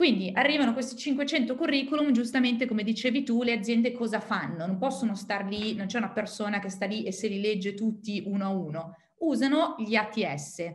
Quindi arrivano questi 500 curriculum, giustamente come dicevi tu, le aziende cosa fanno? Non possono star lì, non c'è una persona che sta lì e se li legge tutti uno a uno. Usano gli ATS,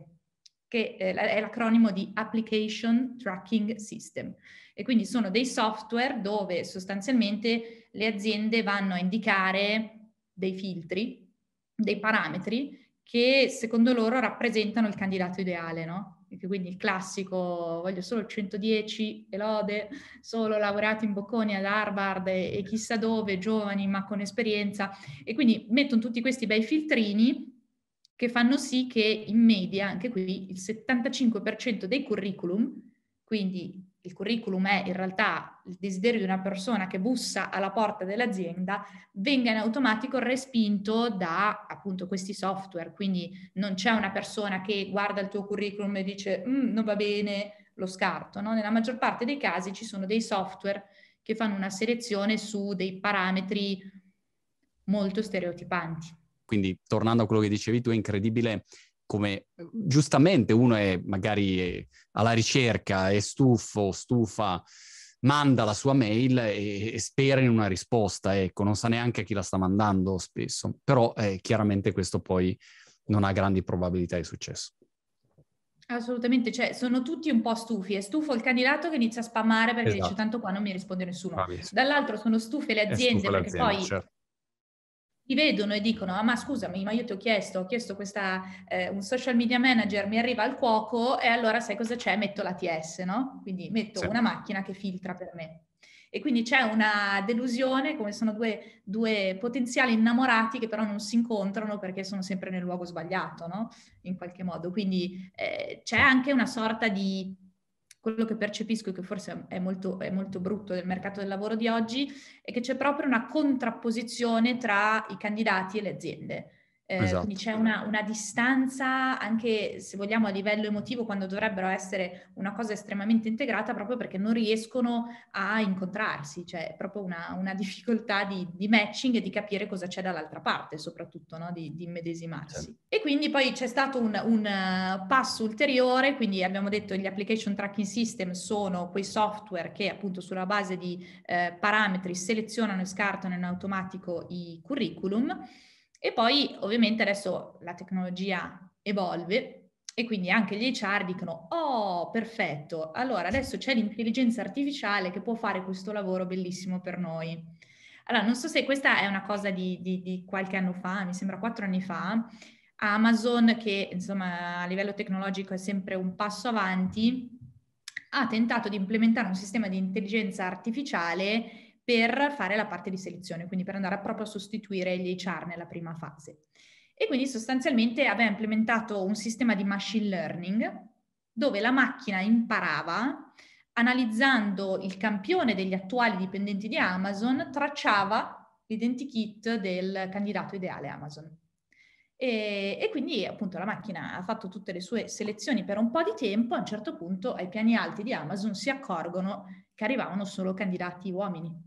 che è l'acronimo di Application Tracking System. E quindi sono dei software dove sostanzialmente le aziende vanno a indicare dei filtri, dei parametri che secondo loro rappresentano il candidato ideale, no? quindi il classico, voglio solo il 110 e lode, solo laureati in Bocconi ad Harvard e, chissà dove, giovani ma con esperienza, e quindi mettono tutti questi bei filtrini che fanno sì che in media, anche qui, il 75% dei curriculum, quindi il curriculum è in realtà il desiderio di una persona che bussa alla porta dell'azienda, venga in automatico respinto da appunto questi software. Quindi non c'è una persona che guarda il tuo curriculum e dice mm, non va bene, lo scarto. No? Nella maggior parte dei casi ci sono dei software che fanno una selezione su dei parametri molto stereotipanti. Quindi tornando a quello che dicevi tu, è incredibile come giustamente uno è magari alla ricerca, è stufo, stufa, manda la sua mail e, e, spera in una risposta, ecco, non sa neanche chi la sta mandando spesso, però eh, chiaramente questo poi non ha grandi probabilità di successo. Assolutamente, cioè sono tutti un po' stufi, è stufo il candidato che inizia a spammare perché esatto. dice tanto qua non mi risponde nessuno. Bravissimo. Dall'altro sono stufe le aziende perché poi certo ti vedono e dicono, ah, ma scusami, ma io ti ho chiesto, ho chiesto questa, eh, un social media manager, mi arriva al cuoco e allora sai cosa c'è? Metto l'ATS, no? Quindi metto sì. una macchina che filtra per me. E quindi c'è una delusione, come sono due, due, potenziali innamorati che però non si incontrano perché sono sempre nel luogo sbagliato, no? In qualche modo. Quindi eh, c'è anche una sorta di quello che percepisco e che forse è molto, è molto brutto del mercato del lavoro di oggi è che c'è proprio una contrapposizione tra i candidati e le aziende. Eh, esatto. Quindi c'è una, una, distanza anche se vogliamo a livello emotivo quando dovrebbero essere una cosa estremamente integrata proprio perché non riescono a incontrarsi, cioè è proprio una, una difficoltà di, di, matching e di capire cosa c'è dall'altra parte soprattutto, no? di, di immedesimarsi. Certo. E quindi poi c'è stato un, un uh, passo ulteriore, quindi abbiamo detto gli application tracking system sono quei software che appunto sulla base di eh, parametri selezionano e scartano in automatico i curriculum. E poi ovviamente adesso la tecnologia evolve e quindi anche gli HR dicono, oh, perfetto, allora adesso c'è l'intelligenza artificiale che può fare questo lavoro bellissimo per noi. Allora, non so se questa è una cosa di, di, di qualche anno fa, mi sembra quattro anni fa, Amazon, che insomma a livello tecnologico è sempre un passo avanti, ha tentato di implementare un sistema di intelligenza artificiale per fare la parte di selezione, quindi per andare proprio a sostituire gli HR nella prima fase. E quindi sostanzialmente aveva implementato un sistema di machine learning dove la macchina imparava, analizzando il campione degli attuali dipendenti di Amazon, tracciava l'identikit del candidato ideale Amazon. E, e, quindi appunto la macchina ha fatto tutte le sue selezioni per un po' di tempo, a un certo punto ai piani alti di Amazon si accorgono che arrivavano solo candidati uomini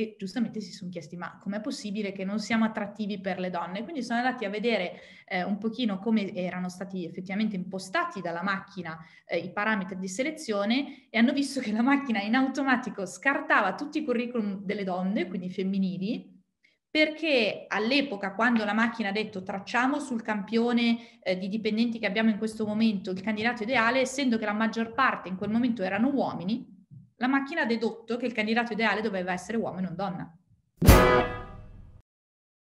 e giustamente si sono chiesti ma com'è possibile che non siamo attrattivi per le donne? Quindi sono andati a vedere eh, un pochino come erano stati effettivamente impostati dalla macchina eh, i parametri di selezione e hanno visto che la macchina in automatico scartava tutti i curriculum delle donne, quindi femminili, perché all'epoca quando la macchina ha detto tracciamo sul campione eh, di dipendenti che abbiamo in questo momento il candidato ideale, essendo che la maggior parte in quel momento erano uomini, la macchina ha dedotto che il candidato ideale doveva essere uomo e non donna.